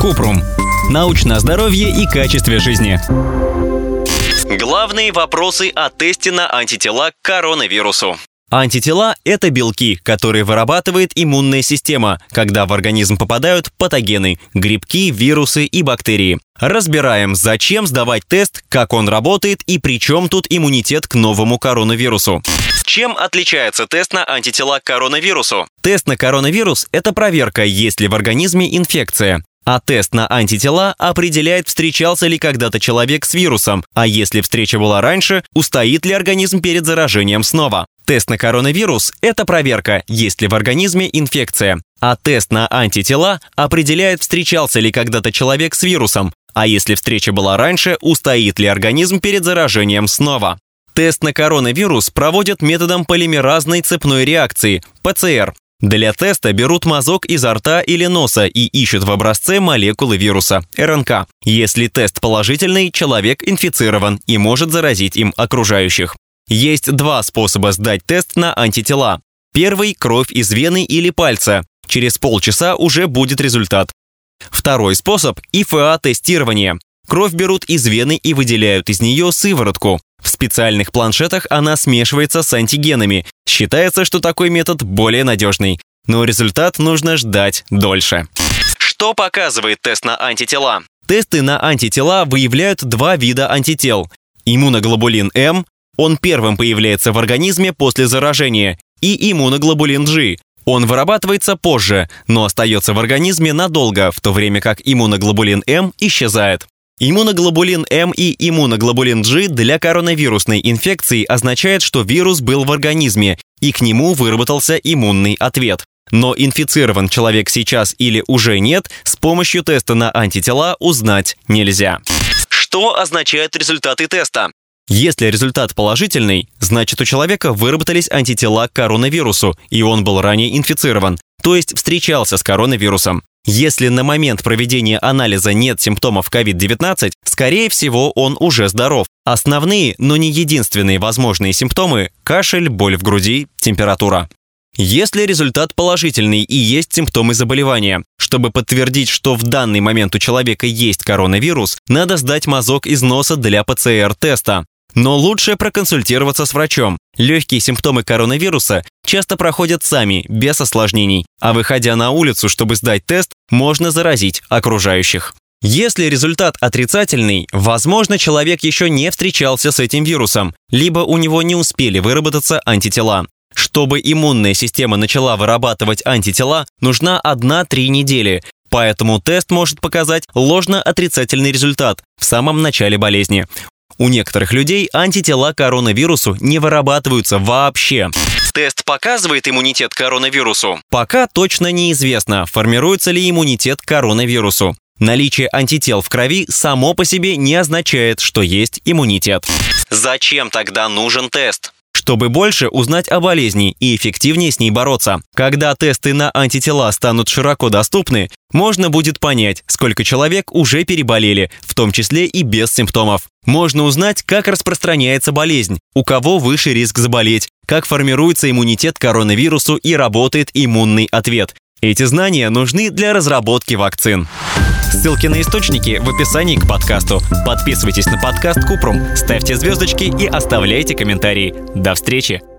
Купрум. Научное здоровье и качестве жизни. Главные вопросы о тесте на антитела к коронавирусу. Антитела – это белки, которые вырабатывает иммунная система, когда в организм попадают патогены – грибки, вирусы и бактерии. Разбираем, зачем сдавать тест, как он работает и при чем тут иммунитет к новому коронавирусу. Чем отличается тест на антитела к коронавирусу? Тест на коронавирус – это проверка, есть ли в организме инфекция. А тест на антитела определяет, встречался ли когда-то человек с вирусом, а если встреча была раньше, устоит ли организм перед заражением снова. Тест на коронавирус – это проверка, есть ли в организме инфекция. А тест на антитела определяет, встречался ли когда-то человек с вирусом, а если встреча была раньше, устоит ли организм перед заражением снова. Тест на коронавирус проводят методом полимеразной цепной реакции – ПЦР. Для теста берут мазок изо рта или носа и ищут в образце молекулы вируса – РНК. Если тест положительный, человек инфицирован и может заразить им окружающих. Есть два способа сдать тест на антитела. Первый – кровь из вены или пальца. Через полчаса уже будет результат. Второй способ – ИФА-тестирование. Кровь берут из вены и выделяют из нее сыворотку. В специальных планшетах она смешивается с антигенами. Считается, что такой метод более надежный. Но результат нужно ждать дольше. Что показывает тест на антитела? Тесты на антитела выявляют два вида антител. Иммуноглобулин М он первым появляется в организме после заражения, и иммуноглобулин G. Он вырабатывается позже, но остается в организме надолго, в то время как иммуноглобулин М исчезает. Иммуноглобулин М и иммуноглобулин G для коронавирусной инфекции означает, что вирус был в организме, и к нему выработался иммунный ответ. Но инфицирован человек сейчас или уже нет, с помощью теста на антитела узнать нельзя. Что означают результаты теста? Если результат положительный, значит у человека выработались антитела к коронавирусу, и он был ранее инфицирован, то есть встречался с коронавирусом. Если на момент проведения анализа нет симптомов COVID-19, скорее всего, он уже здоров. Основные, но не единственные возможные симптомы – кашель, боль в груди, температура. Если результат положительный и есть симптомы заболевания, чтобы подтвердить, что в данный момент у человека есть коронавирус, надо сдать мазок из носа для ПЦР-теста. Но лучше проконсультироваться с врачом. Легкие симптомы коронавируса часто проходят сами, без осложнений. А выходя на улицу, чтобы сдать тест, можно заразить окружающих. Если результат отрицательный, возможно, человек еще не встречался с этим вирусом, либо у него не успели выработаться антитела. Чтобы иммунная система начала вырабатывать антитела, нужна 1-3 недели, поэтому тест может показать ложно-отрицательный результат в самом начале болезни. У некоторых людей антитела к коронавирусу не вырабатываются вообще. Тест показывает иммунитет к коронавирусу? Пока точно неизвестно, формируется ли иммунитет к коронавирусу. Наличие антител в крови само по себе не означает, что есть иммунитет. Зачем тогда нужен тест? Чтобы больше узнать о болезни и эффективнее с ней бороться. Когда тесты на антитела станут широко доступны, можно будет понять, сколько человек уже переболели, в том числе и без симптомов. Можно узнать, как распространяется болезнь, у кого выше риск заболеть, как формируется иммунитет к коронавирусу и работает иммунный ответ. Эти знания нужны для разработки вакцин. Ссылки на источники в описании к подкасту. Подписывайтесь на подкаст Купрум, ставьте звездочки и оставляйте комментарии. До встречи!